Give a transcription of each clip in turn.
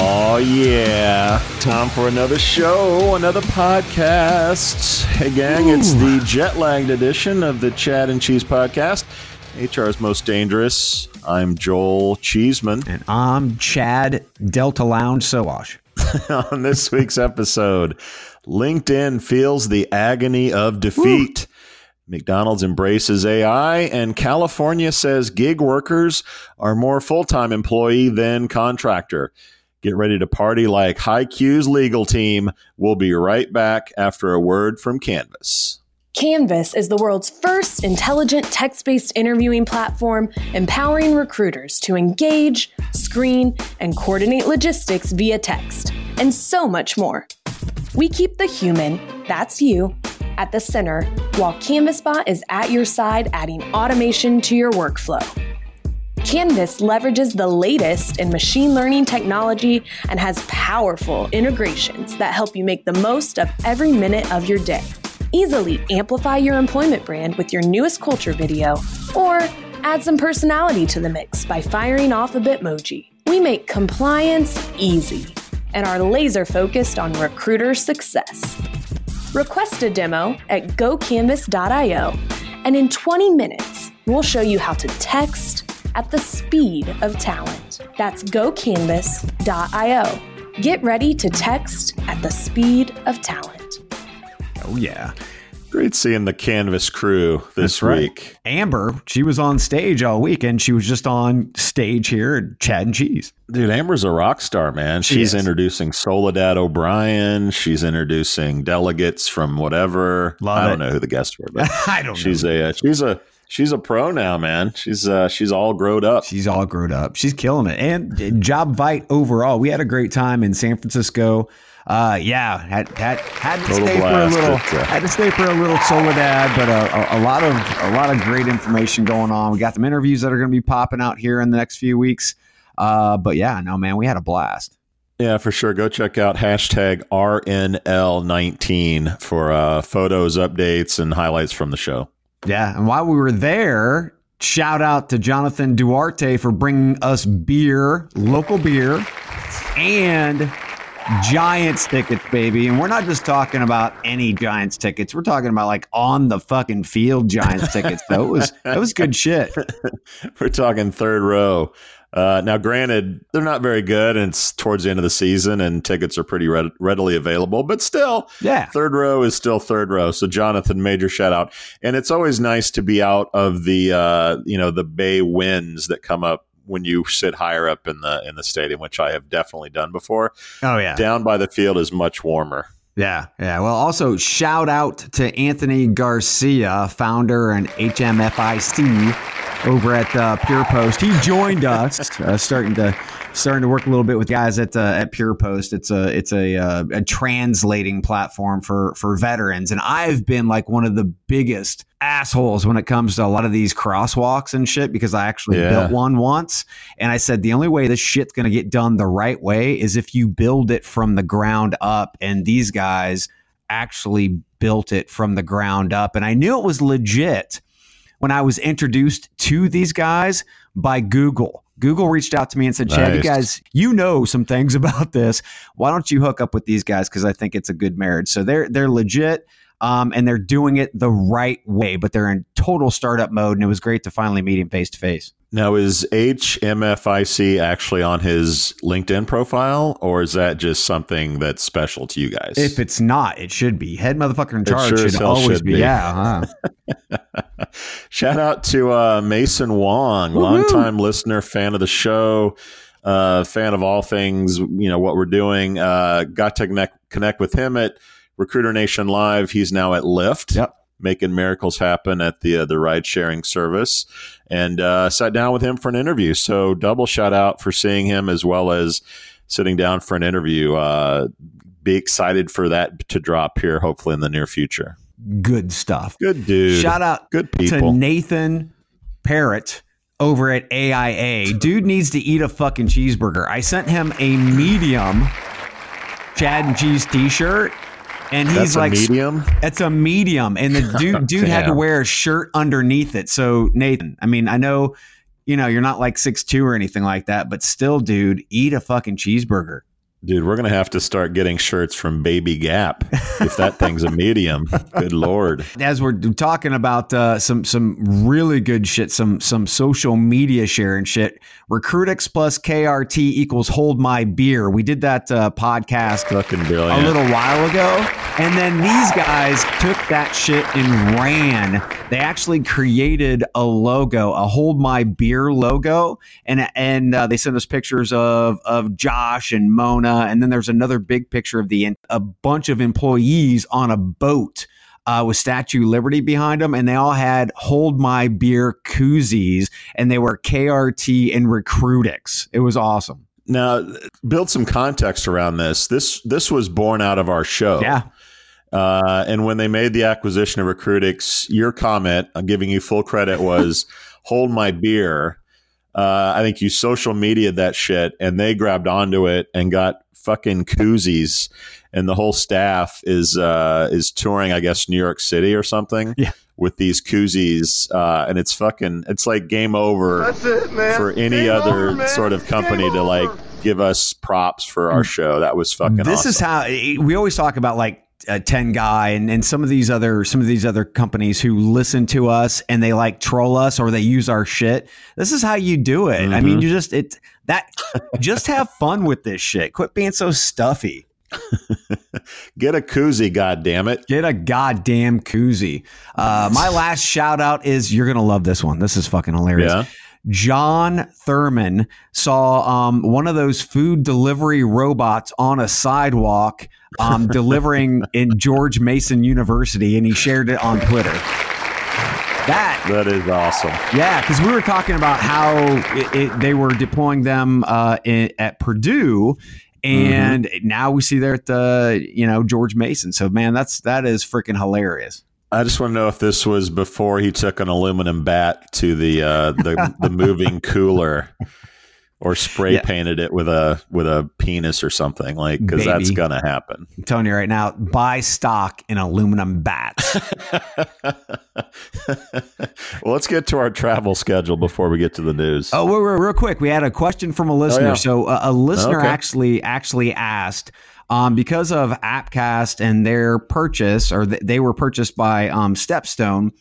Oh, yeah. Time for another show, another podcast. Hey, gang, it's the jet lagged edition of the Chad and Cheese podcast. HR's most dangerous. I'm Joel Cheeseman. And I'm Chad Delta Lounge Sowash. On this week's episode, LinkedIn feels the agony of defeat. McDonald's embraces AI, and California says gig workers are more full time employee than contractor. Get ready to party like HiQ's legal team. We'll be right back after a word from Canvas. Canvas is the world's first intelligent text based interviewing platform, empowering recruiters to engage, screen, and coordinate logistics via text, and so much more. We keep the human, that's you, at the center, while CanvasBot is at your side adding automation to your workflow. Canvas leverages the latest in machine learning technology and has powerful integrations that help you make the most of every minute of your day. Easily amplify your employment brand with your newest culture video, or add some personality to the mix by firing off a Bitmoji. We make compliance easy and are laser focused on recruiter success. Request a demo at gocanvas.io, and in 20 minutes, we'll show you how to text at the speed of talent. That's gocanvas.io. Get ready to text at the speed of talent. Oh, yeah. Great seeing the Canvas crew this right. week. Amber, she was on stage all weekend. She was just on stage here at Chad and Cheese. Dude, Amber's a rock star, man. She's is. introducing Soledad O'Brien. She's introducing delegates from whatever. Love I don't it. know who the guests were, but I don't she's know. a uh, she's a she's a pro now, man. She's uh she's all growed up. She's all grown up. She's killing it. And Jobvite overall. We had a great time in San Francisco. Uh, yeah, had had had to stay for a little. Uh, had to stay for a little Soledad, but a, a, a lot of a lot of great information going on. We got some interviews that are going to be popping out here in the next few weeks. Uh, but yeah, no man, we had a blast. Yeah, for sure. Go check out hashtag RNL19 for uh, photos, updates, and highlights from the show. Yeah, and while we were there, shout out to Jonathan Duarte for bringing us beer, local beer, and Giants tickets, baby. And we're not just talking about any Giants tickets. We're talking about like on the fucking field Giants tickets. It was that was good shit. We're talking third row. Uh, now, granted, they're not very good, and it's towards the end of the season, and tickets are pretty read- readily available. But still, Yeah. third row is still third row. So, Jonathan, major shout out, and it's always nice to be out of the uh, you know the bay winds that come up when you sit higher up in the in the stadium, which I have definitely done before. Oh yeah. Down by the field is much warmer. Yeah, yeah. Well, also shout out to Anthony Garcia, founder and HMFIC over at uh, PurePost. He joined us, uh, starting to starting to work a little bit with guys at uh, at PurePost. It's a it's a, uh, a translating platform for for veterans, and I've been like one of the biggest assholes when it comes to a lot of these crosswalks and shit because I actually Yeah. built one once, and I said the only way this shit's gonna get done the right way is if you build it from the ground up, and these guys actually built it from the ground up, and I knew it was legit when I was introduced to these guys by Google. Google reached out to me and said, Chad, you guys, you know some things about this. Why don't you hook up with these guys? Because I think it's a good marriage. So they're they're legit um, and they're doing it the right way, but they're in total startup mode. And it was great to finally meet him face to face. Now, is HMFIC actually on his LinkedIn profile, or is that just something that's special to you guys? If it's not, it should be. Head motherfucker in charge sure should always should be. be. Yeah. Huh? Shout out to uh, Mason Wong, Woohoo. longtime listener, fan of the show, uh, fan of all things, you know, what we're doing. Uh, got to connect, connect with him at Recruiter Nation Live. He's now at Lyft. Yep. Making miracles happen at the uh, the ride sharing service, and uh, sat down with him for an interview. So double shout out for seeing him as well as sitting down for an interview. Uh, be excited for that to drop here, hopefully in the near future. Good stuff. Good dude. Shout out Good people. to. Nathan Parrott over at AIA. Dude needs to eat a fucking cheeseburger. I sent him a medium Chad and Cheese t-shirt. And he's That's a like, medium. it's a medium, and the dude dude had to wear a shirt underneath it. So Nathan, I mean, I know, you know, you're not like six two or anything like that, but still, dude, eat a fucking cheeseburger. Dude, we're gonna have to start getting shirts from Baby Gap if that thing's a medium. Good lord. As we're talking about uh, some some really good shit, some some social media sharing shit. Recruitics plus KRT equals hold my beer. We did that uh, podcast Fucking a little while ago. And then these guys took that shit and ran. They actually created a logo, a Hold My Beer logo, and and uh, they sent us pictures of of Josh and Mona, and then there's another big picture of the a bunch of employees on a boat. Uh, with Statue Liberty behind them, and they all had "Hold My Beer" koozies, and they were KRT and Recruitics. It was awesome. Now, build some context around this. This this was born out of our show. Yeah, Uh, and when they made the acquisition of Recruitics, your comment, I'm giving you full credit, was hold my beer. Uh, I think you social mediaed that shit and they grabbed onto it and got fucking koozies. And the whole staff is uh, is touring, I guess, New York City or something. Yeah. With these koozies, uh, and it's fucking, it's like game over it, for any Game other over, sort of company game to like give us props for our show. That was fucking. this awesome. is how we always talk about like uh, 10 guy and, and some of these other some of these other companies who listen to us and they like troll us or they use our shit. This is how you do it. I mean you just it that just have fun with this shit. Quit being so stuffy. Get a koozie, god damn it. get a goddamn koozie. Uh, my last shout out is you're gonna love this one. This is fucking hilarious. Yeah. John Thurman saw um, one of those food delivery robots on a sidewalk um, delivering in George Mason University, and he shared it on Twitter. That That is awesome. yeah, because we were talking about how it, it, they were deploying them uh, in, at Purdue, and now we see they're at the you know George Mason. So man, that's that is freaking hilarious. I just want to know if this was before he took an aluminum bat to the uh, the, the moving cooler, or spray Yeah. painted it with a with a penis or something like because that's gonna happen. I'm telling you right now, buy stock in aluminum bats. well, let's get to our travel schedule before we get to the news. Oh, real, real, real quick, we had a question from a listener. yeah. So uh, a listener Okay. actually actually asked um, because of Appcast and their purchase, or th- they were purchased by um, Stepstone.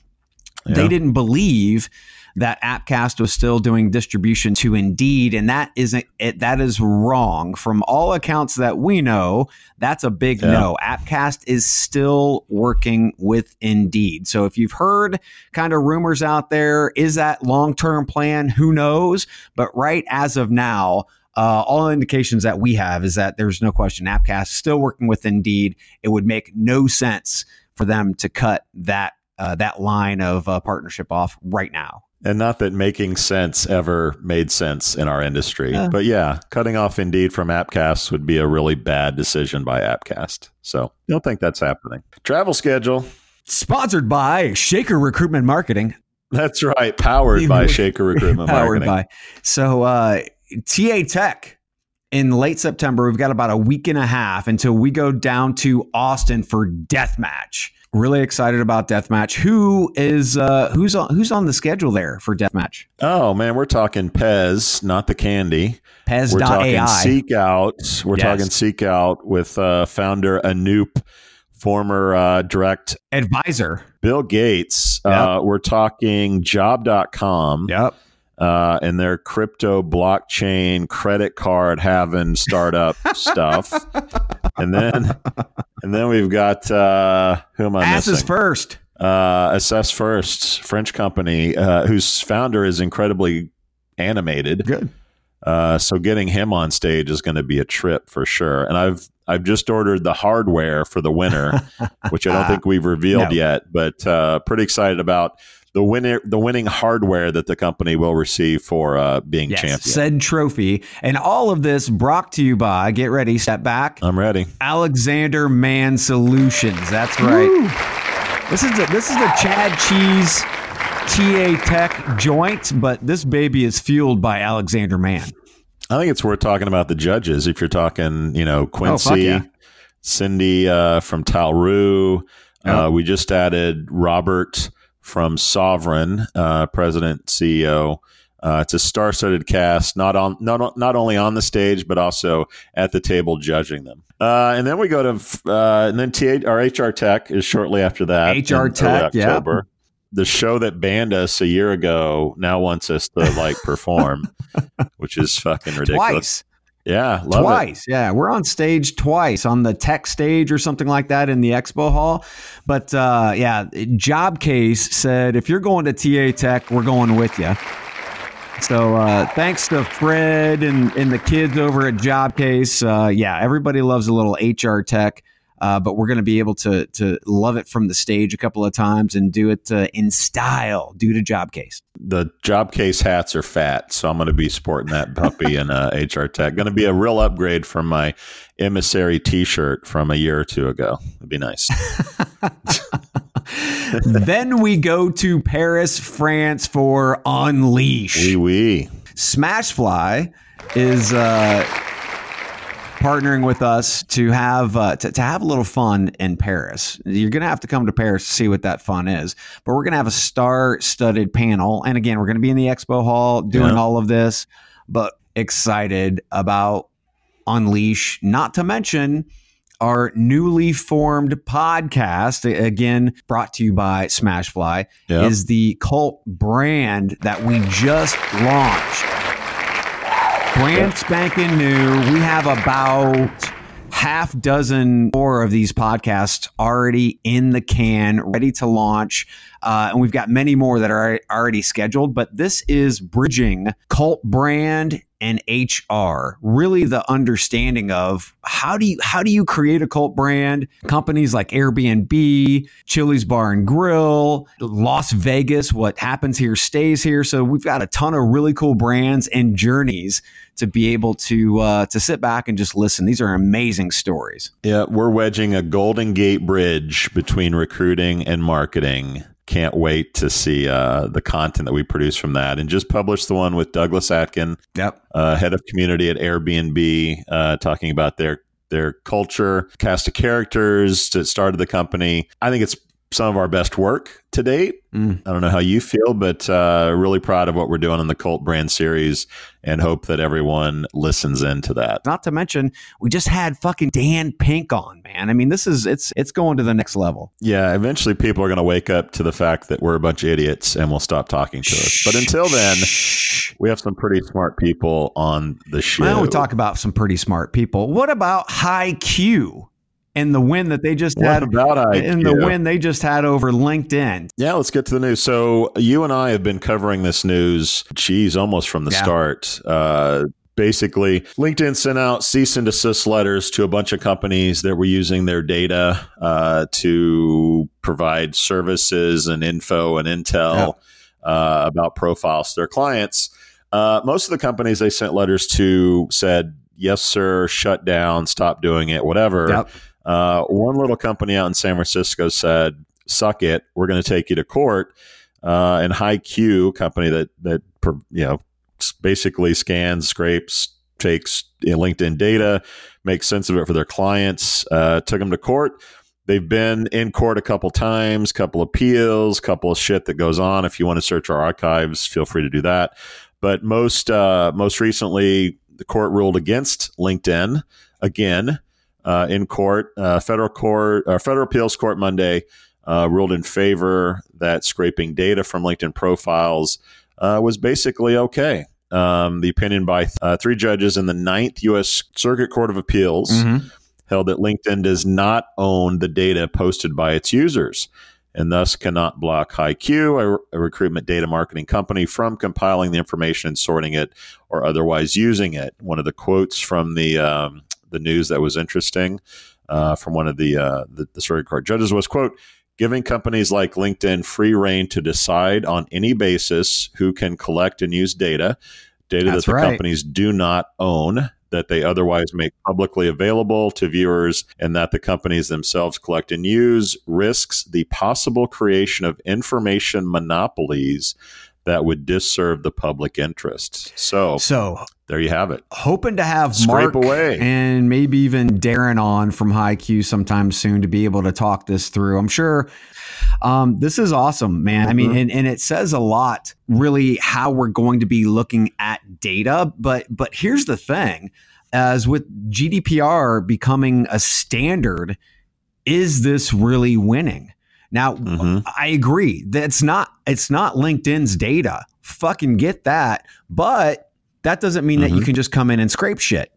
They didn't believe that Appcast was still doing distribution to Indeed, and that isn't it. That is wrong. From all accounts that we know, that's a big Yeah. no. Appcast is still working with Indeed. So if you've heard kind of rumors out there, is that long term plan? Who knows? But right as of now. Uh, all indications that we have is that there's no question Appcast still working with Indeed. It would make no sense for them to cut that uh, that line of uh, partnership off right now. And not that making sense ever made sense in our industry. Yeah. But yeah, cutting off Indeed from Appcast would be a really bad decision by Appcast. So don't think that's happening. Travel schedule. Sponsored by Shaker Recruitment Marketing. That's right. Powered by Shaker Recruitment Powered Marketing. by. So uh, TA Tech in late September. We've got about a week and a half until we go down to Austin for Deathmatch. Really excited about Deathmatch. Who is uh, who's on who's on the schedule there for Deathmatch? Oh man, we're talking Pez, not the candy. We're talking Pez.ai. Seek Out. We're Yes. talking SeekOut with uh, founder Anoop, former uh, direct Advisor. Bill Gates. Yep. Uh, we're talking Job.com Yep. Uh, and their crypto blockchain credit card having startup stuff, and then and then we've got uh, who am I Asses missing? first. uh, Assess First, French company, uh, whose founder is incredibly animated. Good. Uh, so getting him on stage is going to be a trip for sure. And I've I've just ordered the hardware for the winner, which I don't think we've revealed No. yet, but uh, pretty excited about the winner the winning hardware that the company will receive for uh, being Yes, champion. said trophy. And all of this brought to you by, get ready, step back, I'm ready. Alexander Mann Solutions. That's right. This is the, this is the Chad Cheese TA Tech joint, but this baby is fueled by Alexander Man. I think it's worth talking about the judges. If you're talking, you know, Quincy, Oh, yeah. Cindy uh, from Talroo. Yeah. Uh, we just added Robert from Sovren, uh, president, CEO. Uh, it's a star-studded cast, not on not not only on the stage but also at the table judging them. Uh, and then we go to uh, and then our HR Tech is shortly after that. HR Tech, yeah. The show that banned us a year ago now wants us to like perform, which is fucking ridiculous. Twice. Yeah, love it. twice. Yeah, we're on stage twice on the tech stage or something like that in the expo hall. But uh, yeah, Jobcase said if you're going to TA Tech, we're going with you. So uh, thanks to Fred and, and the kids over at Jobcase. Uh, yeah, everybody loves a little HR tech. Uh, but we're going to be able to to love it from the stage a couple of times and do it uh, in style due to Jobcase. the Jobcase hats are fat, so I'm going to be sporting that puppy in uh, HR Tech. Going to be a real upgrade from my emissary T-shirt from a year or two ago. It'd be nice. then we go to Paris, France for Unleash. Wee wee. Smashfly is uh, partnering with us to have uh, to, to have a little fun in Paris. You're gonna have to come to Paris to see what that fun is. But we're gonna have a star-studded panel, and again, we're gonna be in the expo hall doing Yeah. all of this. But excited about Unleash, not to mention our newly formed podcast, again brought to you by Smashfly, Yeah. is the cult brand that we just launched. Brand spanking new. We have about half dozen more of these podcasts already in the can, ready to launch. Uh, and we've got many more that are already scheduled. But this is bridging cult brand and HR. Really, the understanding of how do you how do you create a cult brand? Companies like Airbnb, Chili's Bar and Grill, Las Vegas. What happens here stays here. So we've got a ton of really cool brands and journeys to be able to uh, to sit back and just listen. These are amazing stories. Yeah, we're wedging a Golden Gate bridge between recruiting and marketing. Can't wait to see uh, the content that we produce from that. And just published the one with Douglas Atkin, Yep. uh, head of community at Airbnb, uh, talking about their their culture, cast of characters that started the company. I think it's some of our best work to date. Mm. I don't know how you feel, but uh, really proud of what we're doing in the Cult Brand series, and hope that everyone listens into that. Not to mention, we just had fucking Dan Pink on, man. I mean, this is it's it's going to the next level. Yeah, eventually people are going to wake up to the fact that we're a bunch of idiots and will stop talking to us. But until then, we have some pretty smart people on the show. Well, we talk about some pretty smart people. What about HiQ and the win that they just What had? about and the win they just had over LinkedIn. Yeah, let's get to the news. So you and I have been covering this news, geez, almost from the Yeah. start. Uh, basically, LinkedIn sent out cease and desist letters to a bunch of companies that were using their data uh, to provide services and info and intel uh, about profiles to their clients. Uh, most of the companies they sent letters to said, yes, sir, shut down, stop doing it, whatever. Yep. Uh, one little company out in San Francisco said, "Suck it, we're going to take you to court." Uh, and HiQ, company that that you know basically scans, scrapes, takes LinkedIn data, makes sense of it for their clients, uh, took them to court. They've been in court a couple times, couple appeals, couple of shit that goes on. If you want to search our archives, feel free to do that. But most uh, most recently, the court ruled against LinkedIn again uh, in court. Uh, federal court, uh, federal appeals court Monday uh, ruled in favor that scraping data from LinkedIn profiles uh, was basically okay. Um, the opinion by uh, three judges in the Ninth U.S. Circuit Court of Appeals Mhm. held that LinkedIn does not own the data posted by its users and thus cannot block HiQ, a, a recruitment data marketing company, from compiling the information and sorting it or otherwise using it. One of the quotes from the um, the news that was interesting uh, from one of the, uh, the the circuit court judges was quote. giving companies like LinkedIn free reign to decide on any basis who can collect and use data, data That's that the right. companies do not own. That they otherwise make publicly available to viewers and that the companies themselves collect and use risks the possible creation of information monopolies that would disserve the public interest. So So there you have it. hoping to have Scrape Mark away. and maybe even Darren on from HiQ sometime soon to be able to talk this through. I'm sure um, this is awesome, man. I mean, Mhm. and, and it says a lot, really, how we're going to be looking at data. But but here's the thing: as with GDPR becoming a standard, is this really winning? Now, Mhm. I agree that it's not it's not LinkedIn's data. Fucking get that. But that doesn't mean that you Mhm. can just come in and scrape shit.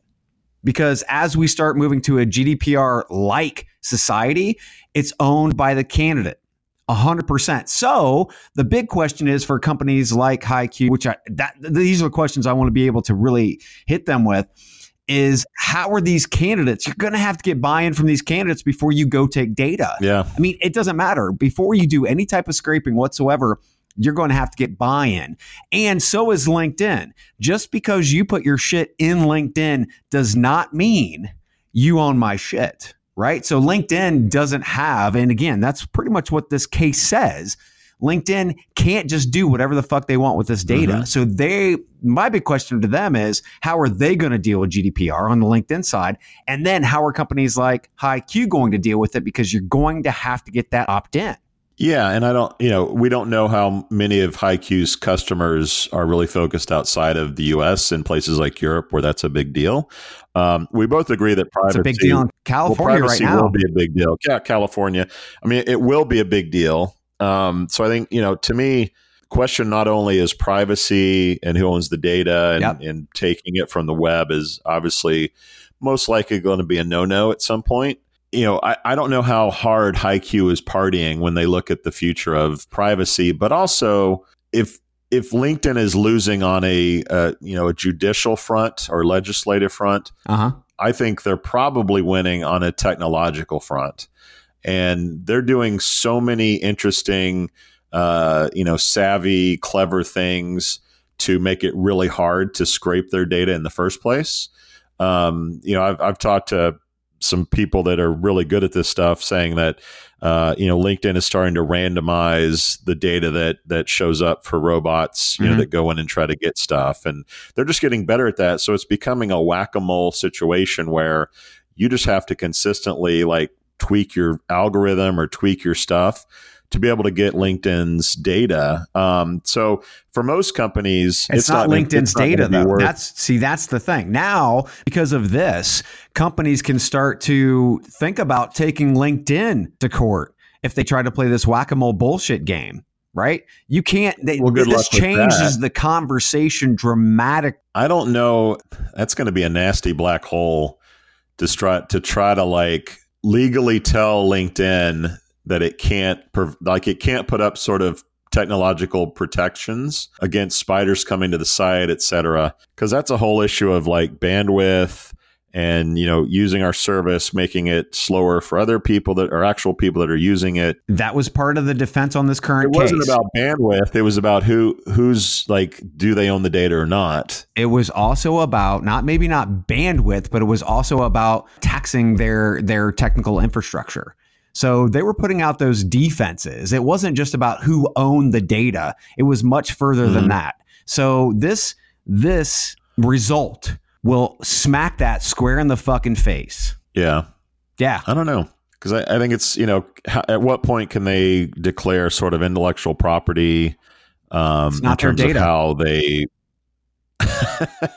Because as we start moving to a GDPR like society, it's owned by the candidate. 100%. So the big question is for companies like HiQ, which I, that, these are the questions I want to be able to really hit them with is how are these candidates? You're going to have to get buy-in from these candidates before you go take data. Yeah. I mean, it doesn't matter. Before you do any type of scraping whatsoever, you're going to have to get buy in. And so is LinkedIn. Just because you put your shit in LinkedIn does not mean you own my shit, right? So LinkedIn doesn't have, and again, that's pretty much what this case says. LinkedIn can't just do whatever the fuck they want with this data. Mhm. So they, my big question to them is, how are they going to deal with GDPR on the LinkedIn side? And then how are companies like HiQ going to deal with it? Because you're going to have to get that opt in. Yeah, and I don't, you know, we don't know how many of HiQ's customers are really focused outside of the U.S. in places like Europe, where that's a big deal. Um, we both agree that It's privacy, a big deal in well, California right now. will be a big deal. Yeah, California. I mean, it will be a big deal. Um, so I think you know, to me, question not only is privacy and who owns the data and, Yep. and taking it from the web is obviously most likely going to be a no-no at some point you know, I, I don't know how hard HiQ is partying when they look at the future of privacy, but also if if LinkedIn is losing on a uh, you know a judicial front or legislative front, Uh huh. I think they're probably winning on a technological front, and they're doing so many interesting, uh, you know, savvy, clever things to make it really hard to scrape their data in the first place. Um, you know, I've I've talked to some people that are really good at this stuff saying that uh, you know linkedin is starting to randomize the data that that shows up for robots you Mhm. know that go in and try to get stuff and they're just getting better at that so it's becoming a whack-a-mole situation where you just have to consistently like tweak your algorithm or tweak your stuff to be able to get LinkedIn's data. Um, so for most companies, It's, not, LinkedIn's it's not data though. That's see, that's the thing. Now, because of this, companies can start to think about taking LinkedIn to court if they try to play this whack-a-mole bullshit game. Right? You can't. They, Well, this changes the conversation dramatically. I don't know. That's going to be a nasty black hole to try to try to like legally tell LinkedIn that it can't like it can't put up sort of technological protections against spiders coming to the site, et cetera. Because that's a whole issue of like bandwidth and you know using our service, making it slower for other people that are actual people that are using it. That was part of the defense on this current. It wasn't case. about bandwidth. It was about who who's like do they own the data or not. it was also about not maybe not bandwidth, but it was also about taxing their their technical infrastructure. So they were putting out those defenses. It wasn't just about who owned the data. It was much further than Mhm. that. So this this result will smack that square in the fucking face. Yeah. Yeah. I don't know because I, I think it's you know how, at what point can they declare sort of intellectual property um, It's not in their terms data. of how they.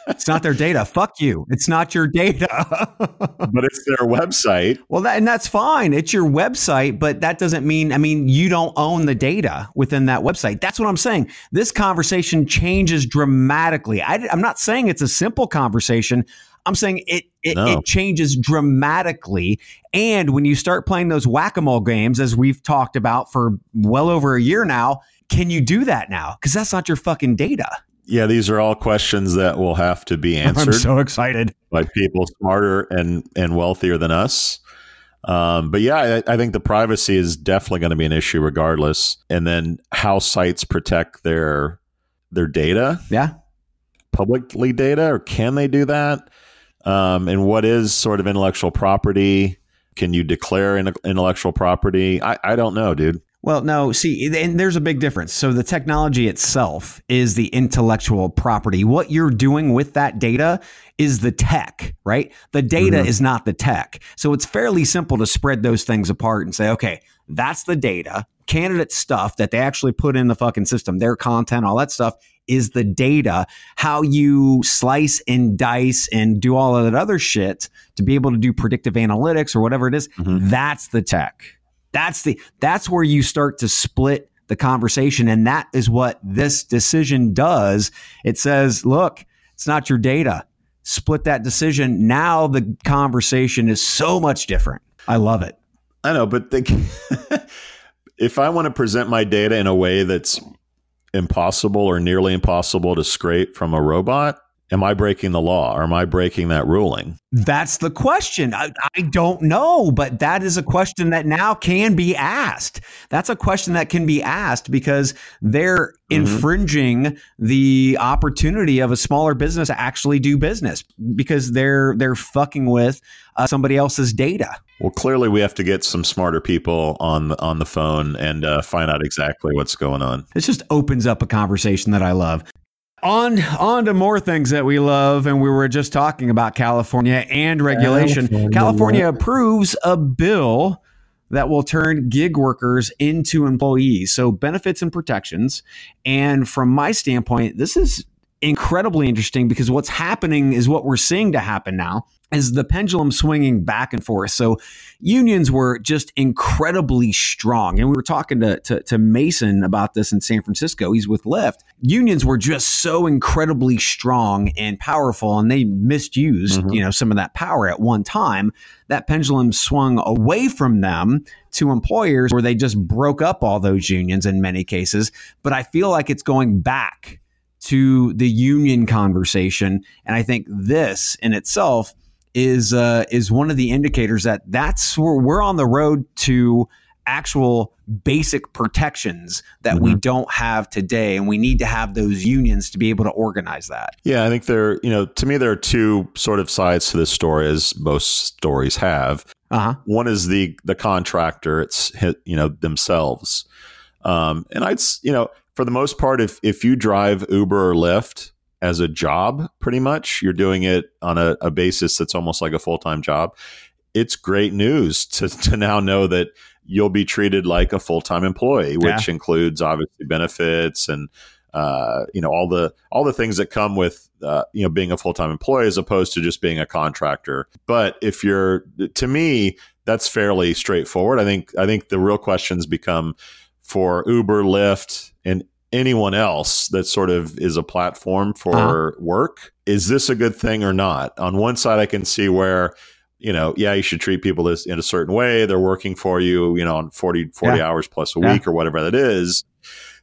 It's not their data. Fuck you. It's not your data. but it's their website. Well, that, and that's fine. It's your website, but that doesn't mean, I mean, you don't own the data within that website. That's what I'm saying. This conversation changes dramatically. I, am not saying it's a simple conversation. I'm saying it, it, No. it changes dramatically. And when you start playing those whack a mole games, as we've talked about for well over a year now, can you do that now? Because that's not your fucking data. Yeah, these are all questions that will have to be answered I'm so excited. by people smarter and and wealthier than us. Um, but yeah, I, I think the privacy is definitely going to be an issue regardless. And then how sites protect their their data, Yeah. publicly data, or can they do that? Um, and what is sort of intellectual property? Can you declare intellectual property? I, I don't know, dude. Well, no, see, and there's a big difference. So the technology itself is the intellectual property. What you're doing with that data is the tech, right? The data Mhm. is not the tech. So it's fairly simple to spread those things apart and say, okay, that's the data. Candidate stuff that they actually put in the fucking system, their content, all that stuff is the data. How you slice and dice and do all of that other shit to be able to do predictive analytics or whatever it is, Mhm. that's the tech. That's the that's where you start to split the conversation and that is what this decision does. It says, look, it's not your data. Split that decision. Now the conversation is so much different. I love it. I know, but they, if I want to present my data in a way that's impossible or nearly impossible to scrape from a robot, am I breaking the law or am I breaking that ruling? That's the question. I, I don't know, but that is a question that now can be asked. That's a question that can be asked because they're Mhm. infringing the opportunity of a smaller business to actually do business because they're they're fucking with uh, somebody else's data. Well, clearly we have to get some smarter people on the, on the phone and uh, find out exactly what's going on. This just opens up a conversation that I love. On on to more things that we love, and we were just talking about California and regulation. California. California approves a bill that will turn gig workers into employees. So benefits and protections. And from my standpoint, this is incredibly interesting because what's happening is what we're seeing to happen now is the pendulum swinging back and forth. So unions were just incredibly strong. And we were talking to, to, to Mason about this in San Francisco. He's with Lyft. Unions were just so incredibly strong and powerful, and they misused, Mhm. you know, some of that power at one time. That pendulum swung away from them to employers where they just broke up all those unions in many cases. But I feel like it's going back to the union conversation. And I think this in itself is uh, is one of the indicators that that's where we're on the road to actual basic protections that we don't have today. And we need to have those unions to be able to organize that. Yeah, I think there, you know, to me, there are two sort of sides to this story, as most stories have. uh-huh. One is the the contractor; it's hit, you know themselves, um, and I'd you know for the most part, if if you drive Uber or Lyft as a job, pretty much you're doing it on a, a basis that's almost like a full time job. It's great news to to now know that you'll be treated like a full time employee, which includes obviously benefits and uh, you know all the all the things that come with uh, you know being a full time employee as opposed to just being a contractor. But if you're to me, that's fairly straightforward. I think I think the real questions become for Uber, Lyft, and anyone else that sort of is a platform for Uh-huh. work. Is this a good thing or not? On one side, I can see where you know, yeah, you should treat people this in a certain way. They're working for you, you know, on 40, 40 Yeah. hours plus a Yeah. week or whatever that is.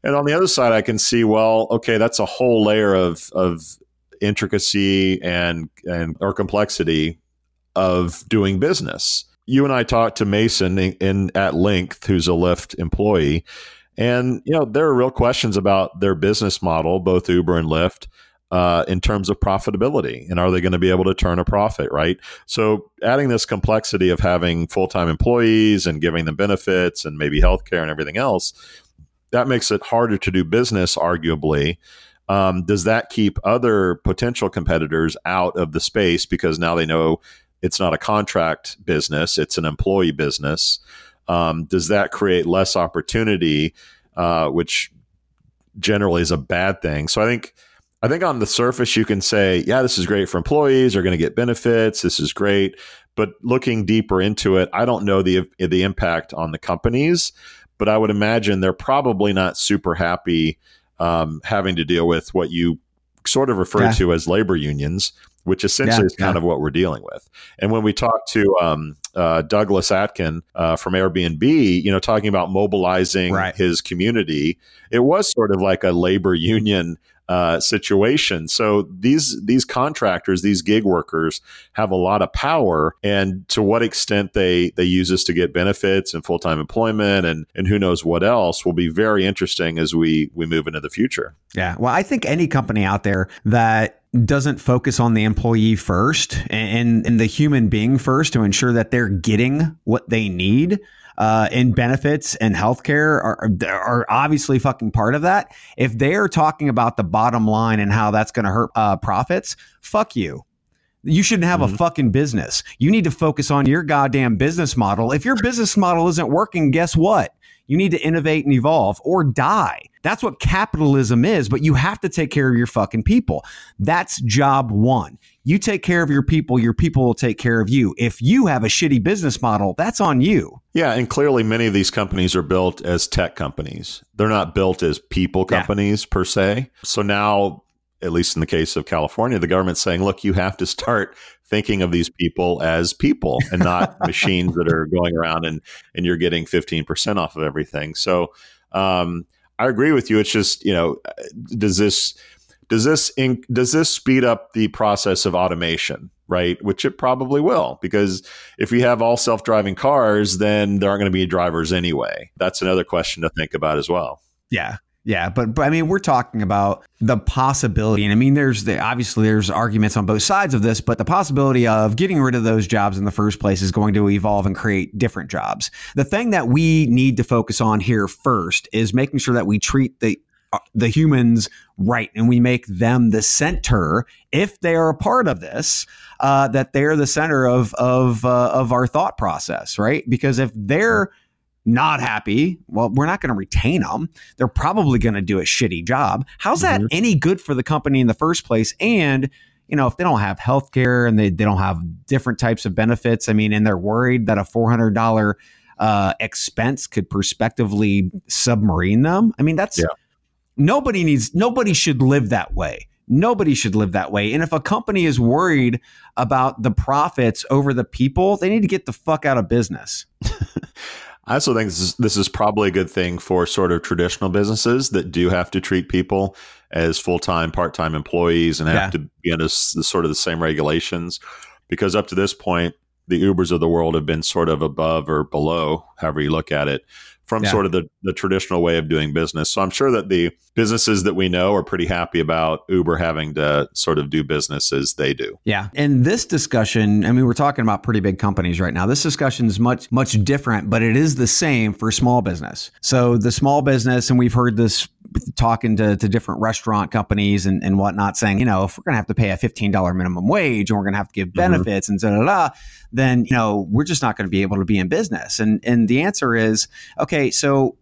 And on the other side, I can see, well, okay, that's a whole layer of of intricacy and and or complexity of doing business. You and I talked to Mason in, in at length, who's a Lyft employee, and you know there are real questions about their business model, both Uber and Lyft, uh, in terms of profitability, and are they going to be able to turn a profit? Right. So adding this complexity of having full time employees and giving them benefits and maybe healthcare and everything else, that makes it harder to do business, arguably. Um, does that keep other potential competitors out of the space because now they know it's not a contract business, it's an employee business? Um, does that create less opportunity, uh, which generally is a bad thing? So I think. I think on the surface you can say, yeah, this is great for employees. They're going to get benefits. This is great. But looking deeper into it, I don't know the the impact on the companies. But I would imagine they're probably not super happy um, having to deal with what you sort of refer Yeah. to as labor unions, which essentially Yeah, is kind yeah. of what we're dealing with. And when we talk to um, uh, Douglas Atkin uh, from Airbnb, you know, talking about mobilizing Right. his community, it was sort of like a labor union uh, situation. So these these contractors, these gig workers, have a lot of power, and to what extent they they use this to get benefits and full time employment, and and who knows what else will be very interesting as we we move into the future. Yeah, well, I think any company out there that doesn't focus on the employee first and, and the human being first to ensure that they're getting what they need uh, in benefits and healthcare are, are obviously fucking part of that. If they're talking about the bottom line and how that's going to hurt uh, profits, fuck you. You shouldn't have mm-hmm. a fucking business. You need to focus on your goddamn business model. If your business model isn't working, guess what? You need to innovate and evolve or die. That's what capitalism is, but you have to take care of your fucking people. That's job one. You take care of your people, your people will take care of you. If you have a shitty business model, that's on you. Yeah, and clearly many of these companies are built as tech companies. They're not built as people companies yeah. per se. So now at least in the case of California, the government's saying, look, you have to start thinking of these people as people and not machines that are going around and, and you're getting 15% off of everything. So um, I agree with you. It's just, you know, does this does this inc- does this speed up the process of automation right which it probably will because if we have all self-driving cars then there aren't going to be drivers anyway that's another question to think about as well yeah yeah, but, but I mean, we're talking about the possibility, and I mean, there's the, obviously there's arguments on both sides of this, but the possibility of getting rid of those jobs in the first place is going to evolve and create different jobs. The thing that we need to focus on here first is making sure that we treat the uh, the humans right and we make them the center if they are a part of this uh, that they're the center of of uh, of our thought process right because if they're not happy, well, we're not going to retain them. They're probably going to do a shitty job. How's that mm-hmm. any good for the company in the first place? And, you know, if they don't have health care and they, they don't have different types of benefits, I mean, and they're worried that a $400 uh, expense could prospectively submarine them. I mean, that's yeah. nobody needs, nobody should live that way. Nobody should live that way. And if a company is worried about the profits over the people, they need to get the fuck out of business. I also think this is, this is probably a good thing for sort of traditional businesses that do have to treat people as full time, part time employees and have yeah. to be under sort of the same regulations. Because up to this point, the Ubers of the world have been sort of above or below, however you look at it, from yeah. sort of the, the traditional way of doing business. So I'm sure that the businesses that we know are pretty happy about Uber having to sort of do business as they do. Yeah. And this discussion, I mean, we're talking about pretty big companies right now. This discussion is much, much different, but it is the same for small business. So the small business, and we've heard this talking to, to different restaurant companies and, and whatnot, saying, you know, if we're going to have to pay a $15 minimum wage and we're going to have to give mm-hmm. benefits mm-hmm. and da da da, then, you know, we're just not going to be able to be in business. And, and the answer is, okay, so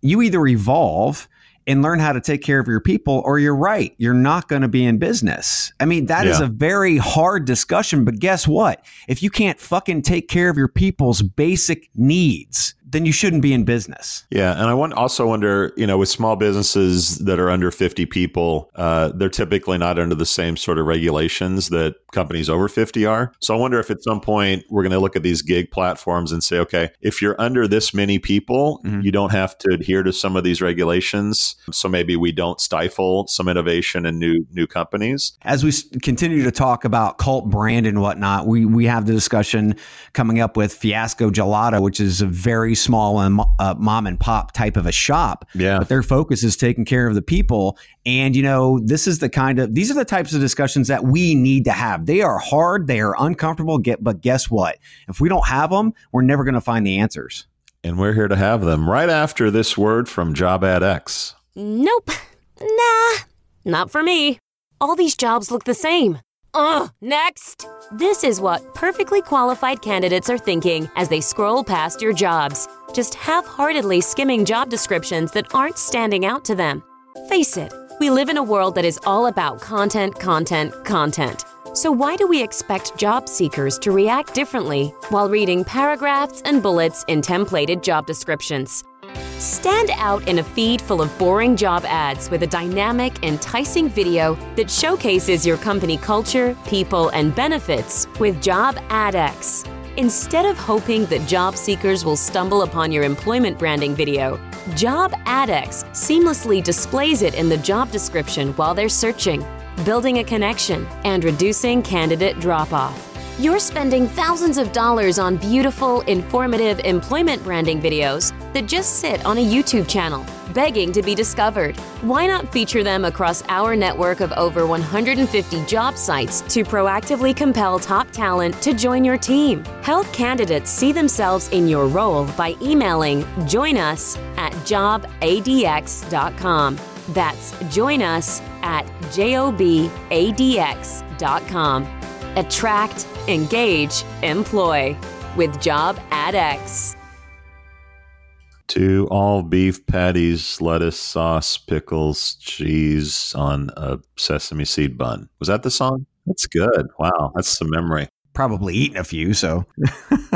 you either evolve and learn how to take care of your people, or you're right, you're not going to be in business. I mean, that yeah. is a very hard discussion, but guess what? If you can't fucking take care of your people's basic needs, then you shouldn't be in business. Yeah, and I want, also wonder, you know, with small businesses that are under 50 people, uh, they're typically not under the same sort of regulations that companies over 50 are. So I wonder if at some point we're going to look at these gig platforms and say, okay, if you're under this many people, mm-hmm. you don't have to adhere to some of these regulations. So maybe we don't stifle some innovation and new new companies. As we continue to talk about cult brand and whatnot, we we have the discussion coming up with Fiasco Gelato, which is a very small and uh, mom and pop type of a shop. Yeah. But their focus is taking care of the people. And, you know, this is the kind of, these are the types of discussions that we need to have. They are hard, they are uncomfortable, get, but guess what? If we don't have them, we're never going to find the answers. And we're here to have them right after this word from Job AdX. Nope. Nah, not for me. All these jobs look the same. Ugh, next! This is what perfectly qualified candidates are thinking as they scroll past your jobs, just half heartedly skimming job descriptions that aren't standing out to them. Face it, we live in a world that is all about content, content, content. So, why do we expect job seekers to react differently while reading paragraphs and bullets in templated job descriptions? Stand out in a feed full of boring job ads with a dynamic, enticing video that showcases your company culture, people, and benefits with Job AdX. Instead of hoping that job seekers will stumble upon your employment branding video, Job AdX seamlessly displays it in the job description while they're searching, building a connection and reducing candidate drop off. You're spending thousands of dollars on beautiful, informative employment branding videos that just sit on a YouTube channel, begging to be discovered. Why not feature them across our network of over 150 job sites to proactively compel top talent to join your team? Help candidates see themselves in your role by emailing join us at jobadx.com. That's join us at jobadx.com. Attract, engage, employ with Job AdX. Two all beef patties, lettuce, sauce, pickles, cheese on a sesame seed bun. Was that the song? That's good. Wow, that's some memory. Probably eaten a few, so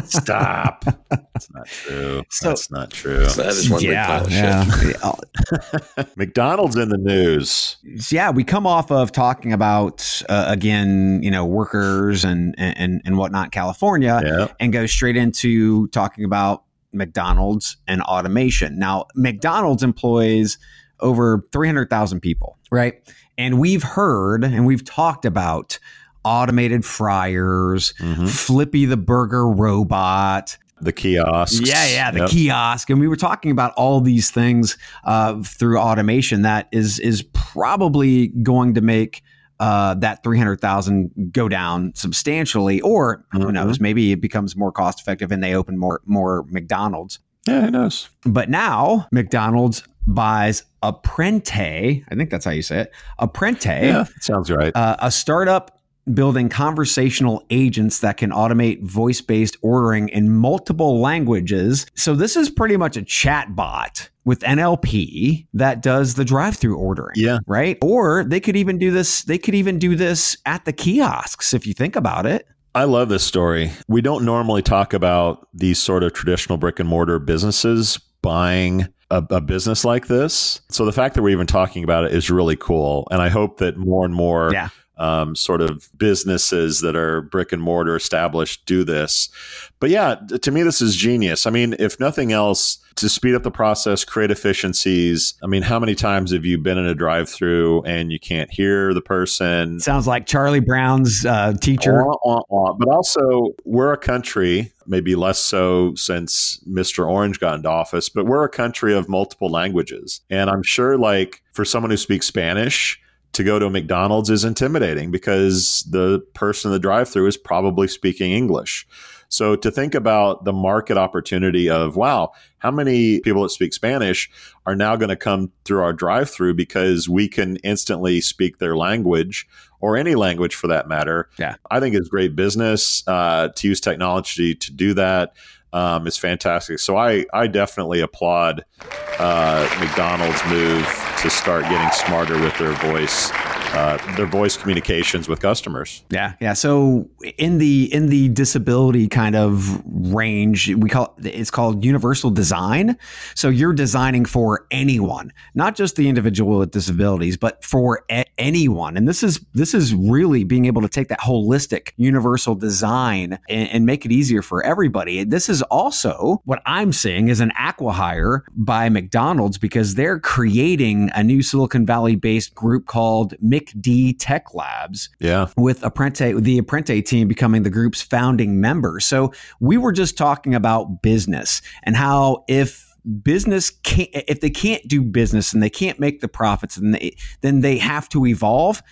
Stop. That's not true. So- that's not true. That is one big pile of shit. yeah. McDonald's in the news. yeah, we come off of talking about uh, again, you know, workers and and and whatnot, California, Yeah. and go straight into talking about McDonald's and automation. Now, McDonald's employs over three hundred thousand people, right? And we've heard and we've talked about automated fryers, Mhm. Flippy the burger robot, The kiosks. yeah, yeah, the Yep. kiosk, and we were talking about all these things uh, through automation that is is probably going to make uh, that three hundred thousand go down substantially, or who Mhm. knows, maybe it becomes more cost effective and they open more more McDonald's. Yeah, who knows? But now McDonald's buys Apprente, I think that's how you say it, Apprente, Yeah, sounds right. uh, a startup building conversational agents that can automate voice based ordering in multiple languages. So, this is pretty much a chat bot with NLP that does the drive through ordering. Yeah. Right. Or they could even do this, they could even do this at the kiosks if you think about it. I love this story. We don't normally talk about these sort of traditional brick and mortar businesses buying a, a business like this. So the fact that we're even talking about it is really cool. And I hope that more and more Yeah. Um, sort of businesses that are brick and mortar established do this. But yeah, to me, this is genius. I mean, if nothing else, to speed up the process, create efficiencies. I mean, how many times have you been in a drive through and you can't hear the person? Sounds like Charlie Brown's uh, teacher. Wah, wah, wah. But also, we're a country, maybe less so since Mr. Orange got into office, but we're a country of multiple languages. And I'm sure, like, for someone who speaks Spanish, to go to a McDonald's is intimidating because the person in the drive through is probably speaking English. So to think about the market opportunity of, wow, how many people that speak Spanish are now going to come through our drive through because we can instantly speak their language or any language for that matter. Yeah. I think it's great business uh, to use technology to do that. Um, is fantastic. So I, I definitely applaud uh, McDonald's move to start getting smarter with their voice, uh, their voice communications with customers. Yeah, yeah. So in the in the disability kind of range, we call it's called universal design. So you're designing for anyone, not just the individual with disabilities, but for a- anyone. And this is this is really being able to take that holistic universal design and, and make it easier for everybody. This is also what I'm seeing is an acquihire by McDonald's because they're creating a new Silicon Valley based group called McD Tech Labs Yeah. with Apprente, the Apprente team becoming the group's founding member. So we were just talking about business and how if business can't, if they can't do business and they can't make the profits, then they, then they have to evolve.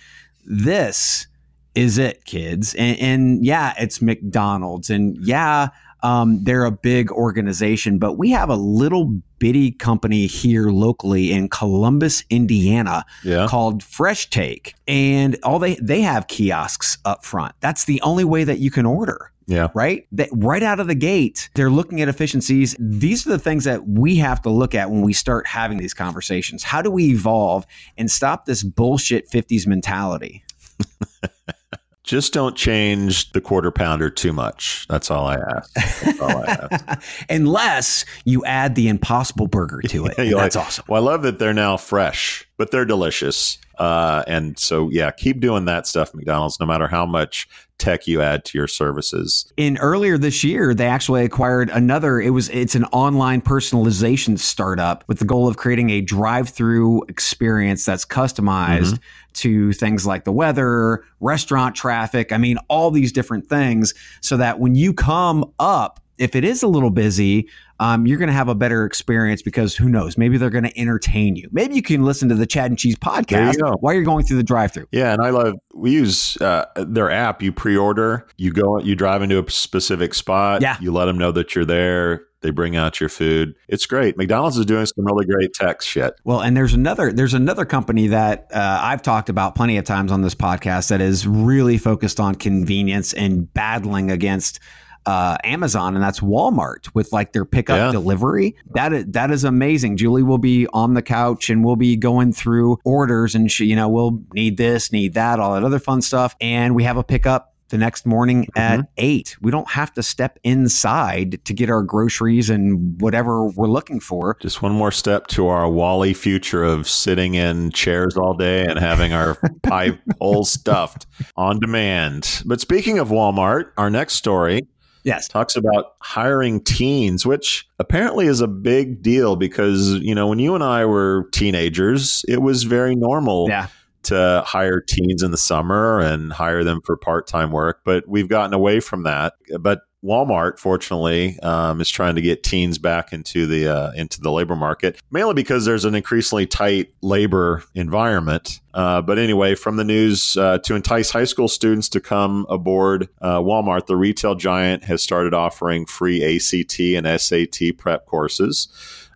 This is it, kids. And, and yeah, it's McDonald's. And yeah, um, they're a big organization, but we have a little bitty company here locally in Columbus, Indiana Yeah. called Fresh Take, and all they they have kiosks up front. That's the only way that you can order. Yeah. Right? That right out of the gate, they're looking at efficiencies. These are the things that we have to look at when we start having these conversations. How do we evolve and stop this bullshit 50s mentality? Just don't change the quarter pounder too much. That's all I ask. That's all I ask. Unless you add the impossible burger to it. You're that's like, awesome. Well, I love that they're now fresh. but they're delicious. Uh, and so, yeah, keep doing that stuff, McDonald's, no matter how much tech you add to your services. In earlier this year, they actually acquired another. It was it's an online personalization startup with the goal of creating a drive-through experience that's customized mm-hmm. to things like the weather, restaurant traffic. I mean, all these different things, so that when you come up if it is a little busy, um, you're going to have a better experience because who knows? Maybe they're going to entertain you. Maybe you can listen to the Chad and Cheese podcast you while you're going through the drive-through. Yeah, and I love we use uh, their app. You pre-order, you go, you drive into a specific spot. Yeah, you let them know that you're there. They bring out your food. It's great. McDonald's is doing some really great tech shit. Well, and there's another there's another company that uh, I've talked about plenty of times on this podcast that is really focused on convenience and battling against uh, Amazon, and that's Walmart with like their pickup yeah. delivery. That is, that is amazing. Julie will be on the couch and we'll be going through orders, and she, you know, we'll need this, need that, all that other fun stuff, and we have a pickup the next morning mm-hmm. at eight. We don't have to step inside to get our groceries and whatever we're looking for. Just one more step to our WALL-E future of sitting in chairs all day and having our pie holes stuffed on demand. But speaking of Walmart, our next story Yes. Talks about hiring teens, which apparently is a big deal because, you know, when you and I were teenagers, it was very normal yeah. to hire teens in the summer and hire them for part time work. But we've gotten away from that. But Walmart, fortunately, um, is trying to get teens back into the uh, into the labor market, mainly because there's an increasingly tight labor environment. Uh, but anyway, from the news uh, to entice high school students to come aboard uh, Walmart, the retail giant has started offering free ACT and SAT prep courses.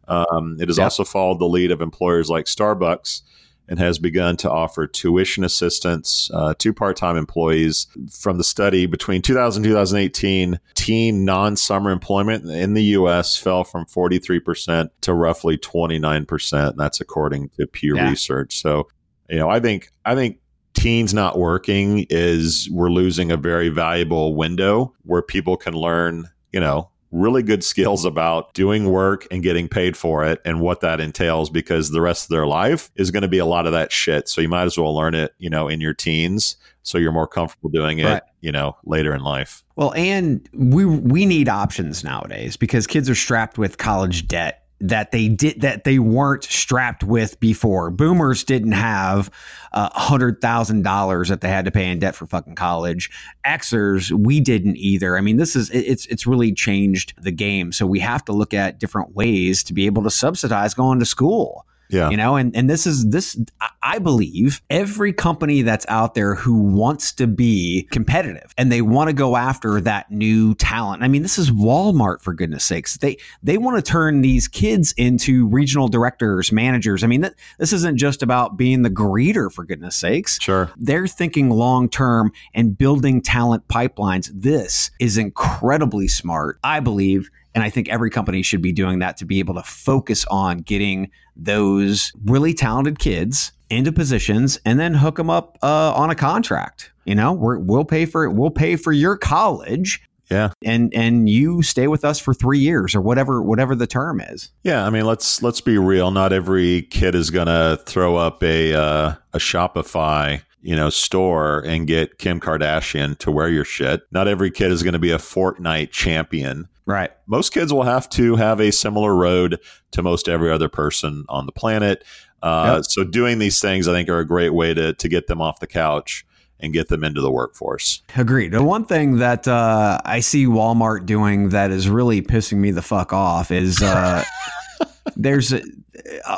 Um, it has yep. also followed the lead of employers like Starbucks and has begun to offer tuition assistance uh, to part time employees. From the study, between 2000 and 2018, teen non summer employment in the U.S. fell from 43% to roughly 29%. And that's according to Pew yeah. Research. So, you know, I think, I think teens not working is we're losing a very valuable window where people can learn, you know, really good skills about doing work and getting paid for it and what that entails because the rest of their life is going to be a lot of that shit. So you might as well learn it, you know, in your teens so you're more comfortable doing it, right. you know, later in life. Well, and we we need options nowadays because kids are strapped with college debt that they did that they weren't strapped with before. Boomers didn't have uh, hundred thousand dollars that they had to pay in debt for fucking college. Xers, we didn't either. I mean, this is it's it's really changed the game. So we have to look at different ways to be able to subsidize going to school. Yeah. You know, and, and this is this, I believe every company that's out there who wants to be competitive and they want to go after that new talent. I mean, this is Walmart for goodness sakes. They, they want to turn these kids into regional directors, managers. I mean, th- this isn't just about being the greeter for goodness sakes. Sure. They're thinking long term and building talent pipelines. This is incredibly smart, I believe. And I think every company should be doing that to be able to focus on getting those really talented kids into positions and then hook them up uh, on a contract. You know, we will pay for it, we'll pay for your college. Yeah. And and you stay with us for 3 years or whatever whatever the term is. Yeah, I mean, let's let's be real. Not every kid is going to throw up a uh, a Shopify you know, store and get Kim Kardashian to wear your shit. Not every kid is going to be a Fortnite champion. Right. Most kids will have to have a similar road to most every other person on the planet. Uh, yep. So doing these things, I think, are a great way to to get them off the couch and get them into the workforce. Agreed. The one thing that uh, I see Walmart doing that is really pissing me the fuck off is uh, there's a,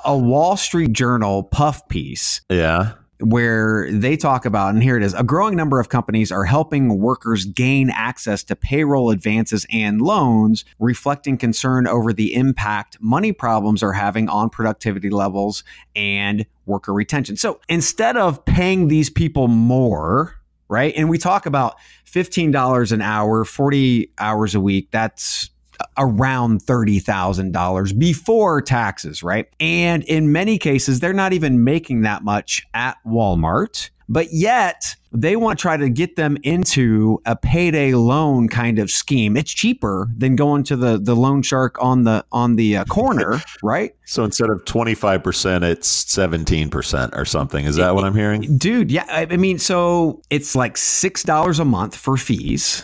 a Wall Street Journal puff piece. Yeah where they talk about, and here it is a growing number of companies are helping workers gain access to payroll advances and loans, reflecting concern over the impact money problems are having on productivity levels and worker retention. So instead of paying these people more, right? And we talk about $15 an hour, 40 hours a week, that's around $30,000 before taxes, right? And in many cases, they're not even making that much at Walmart. But yet, they want to try to get them into a payday loan kind of scheme. It's cheaper than going to the the loan shark on the on the uh, corner, right? So instead of 25%, it's 17% or something. Is that what I'm hearing? Dude, yeah, I I mean, so it's like six dollars a month for fees,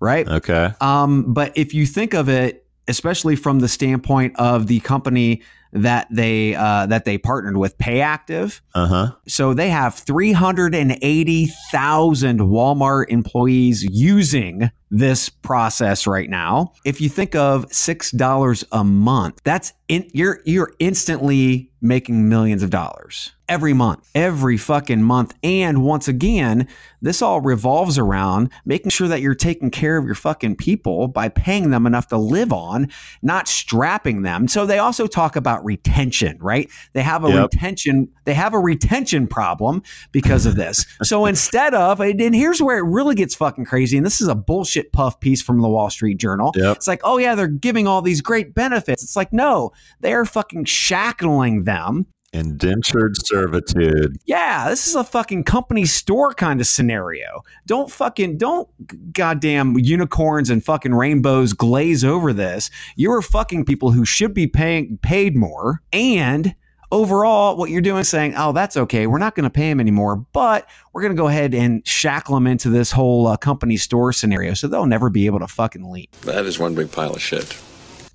right? Okay. Um, but if you think of it, especially from the standpoint of the company that they uh, that they partnered with, PayActiv, Uh huh. so they have 380,000 Walmart employees using this process right now. If you think of $6 a month, that's in, you're you're instantly making millions of dollars every month, every fucking month. And once again, this all revolves around making sure that you're taking care of your fucking people by paying them enough to live on, not strapping them. So they also talk about retention, right? They have a Yep. retention, they have a retention problem because of this. so instead of, and here's where it really gets fucking crazy, and this is a bullshit puff piece from the Wall Street Journal. Yep. It's like, oh yeah, they're giving all these great benefits. It's like, no, they're fucking shackling them Indentured servitude. yeah, this is a fucking company store kind of scenario. Don't fucking don't goddamn unicorns and fucking rainbows glaze over this. You're fucking people who should be paying paid more and overall what you're doing is saying, "Oh, that's okay. We're not going to pay them anymore, but we're going to go ahead and shackle them into this whole uh, company store scenario so they'll never be able to fucking leave." That is one big pile of shit.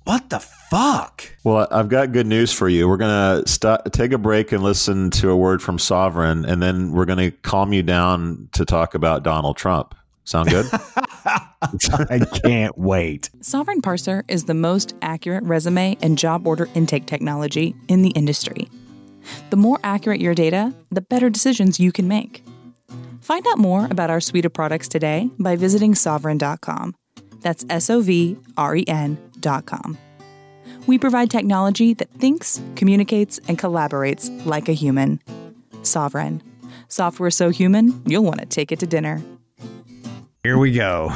What the fuck? Well, I've got good news for you. We're going to st- take a break and listen to a word from Sovren, and then we're going to calm you down to talk about Donald Trump. Sound good? I can't wait. Sovren Parser is the most accurate resume and job order intake technology in the industry. The more accurate your data, the better decisions you can make. Find out more about our suite of products today by visiting sovren.com. That's S O V R E N.com. We provide technology that thinks, communicates, and collaborates like a human. Sovren. Software so human, you'll want to take it to dinner. Here we go.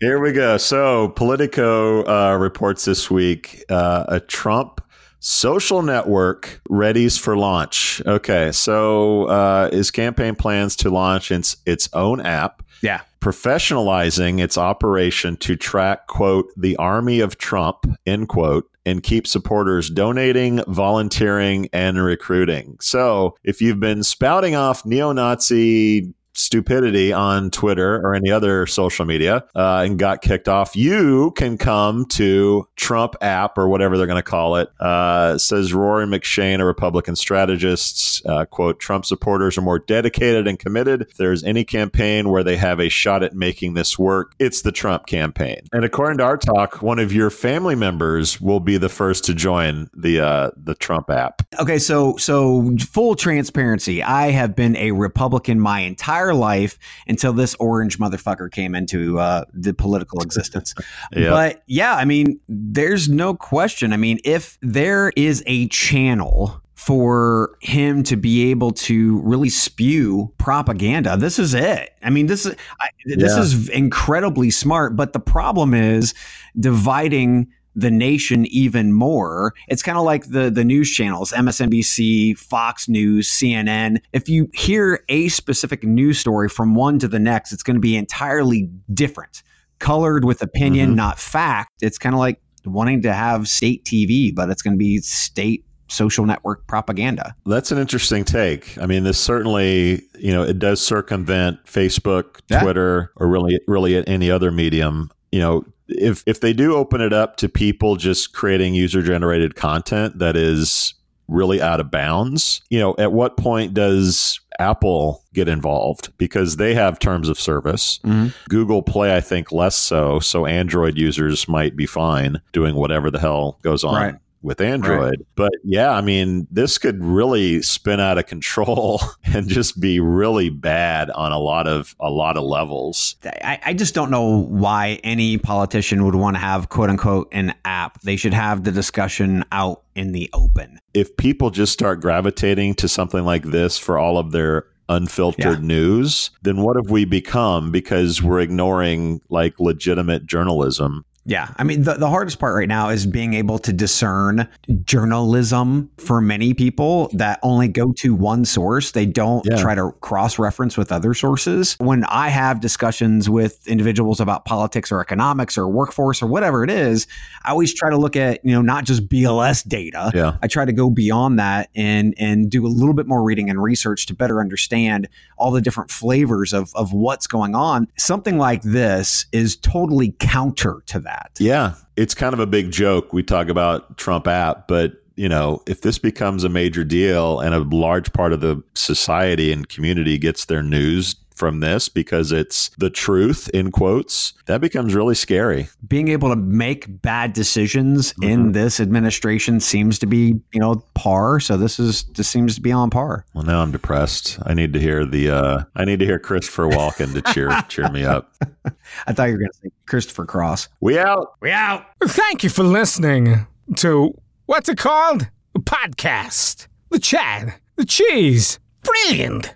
Here we go. So, Politico uh, reports this week uh, a Trump social network readies for launch. Okay, so uh, his campaign plans to launch its its own app, Yeah. professionalizing its operation to track quote the army of Trump end quote and keep supporters donating, volunteering, and recruiting. So, if you've been spouting off neo-Nazi stupidity on Twitter or any other social media uh, and got kicked off, you can come to Trump app or whatever they're going to call it. Uh, says Rory McShane, a Republican strategist, uh, quote, Trump supporters are more dedicated and committed. If there's any campaign where they have a shot at making this work, it's the Trump campaign. And according to our talk, one of your family members will be the first to join the uh, the Trump app. Okay, so so full transparency. I have been a Republican my entire life until this orange motherfucker came into uh, the political existence. Yeah. But yeah, I mean, there's no question. I mean, if there is a channel for him to be able to really spew propaganda, this is it. I mean, this is I, this Yeah. is incredibly smart. But the problem is dividing the nation even more. It's kind of like the the news channels, MSNBC, Fox News, CNN. If you hear a specific news story from one to the next, it's going to be entirely different, colored with opinion, Mhm. not fact. It's kind of like wanting to have state TV, but it's going to be state social network propaganda. That's an interesting take. I mean, this certainly, you know, it does circumvent Facebook, Yeah. Twitter, or really, really any other medium. You know, if if they do open it up to people just creating user generated content that is really out of bounds, you know, at what point does Apple get involved because they have terms of service. Mhm. Google Play, I think, less so. So Android users might be fine doing whatever the hell goes on Right. With Android. But yeah, I mean, this could really spin out of control and just be really bad on a lot of a lot of levels. I, I just don't know why any politician would want to have quote unquote an app. They should have the discussion out in the open. If people just start gravitating to something like this for all of their unfiltered news, then what have we become because we're ignoring like legitimate journalism Yeah. I mean, the, the hardest part right now is being able to discern journalism for many people that only go to one source. They don't Yeah. try to cross reference with other sources. When I have discussions with individuals about politics or economics or workforce or whatever it is, I always try to look at, you know, not just BLS data. Yeah. I try to go beyond that and and do a little bit more reading and research to better understand all the different flavors of, of what's going on. Something like this is totally counter to that. Yeah, it's kind of a big joke. We talk about Trump app, but you know, if this becomes a major deal and a large part of the society and community gets their news from this because it's the truth in quotes, that becomes really scary. Being able to make bad decisions in this administration seems to be, you know, par. So this is this seems to be on par. Well, now I'm depressed. I need to hear the uh I need to hear Christopher Walken to cheer cheer me up. I thought you were going to say Christopher Cross. We out. We out. Thank you for listening to what's it called? A podcast. The Chad. The cheese. Brilliant.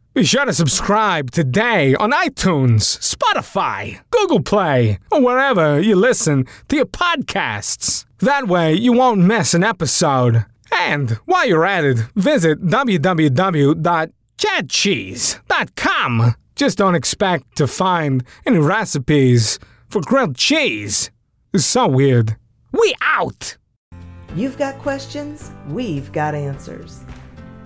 be sure to subscribe today on iTunes, Spotify, Google Play, or wherever you listen to your podcasts. That way you won't miss an episode. And while you're at it, visit www.chadcheese.com. Just don't expect to find any recipes for grilled cheese. It's so weird. We out! You've got questions, we've got answers.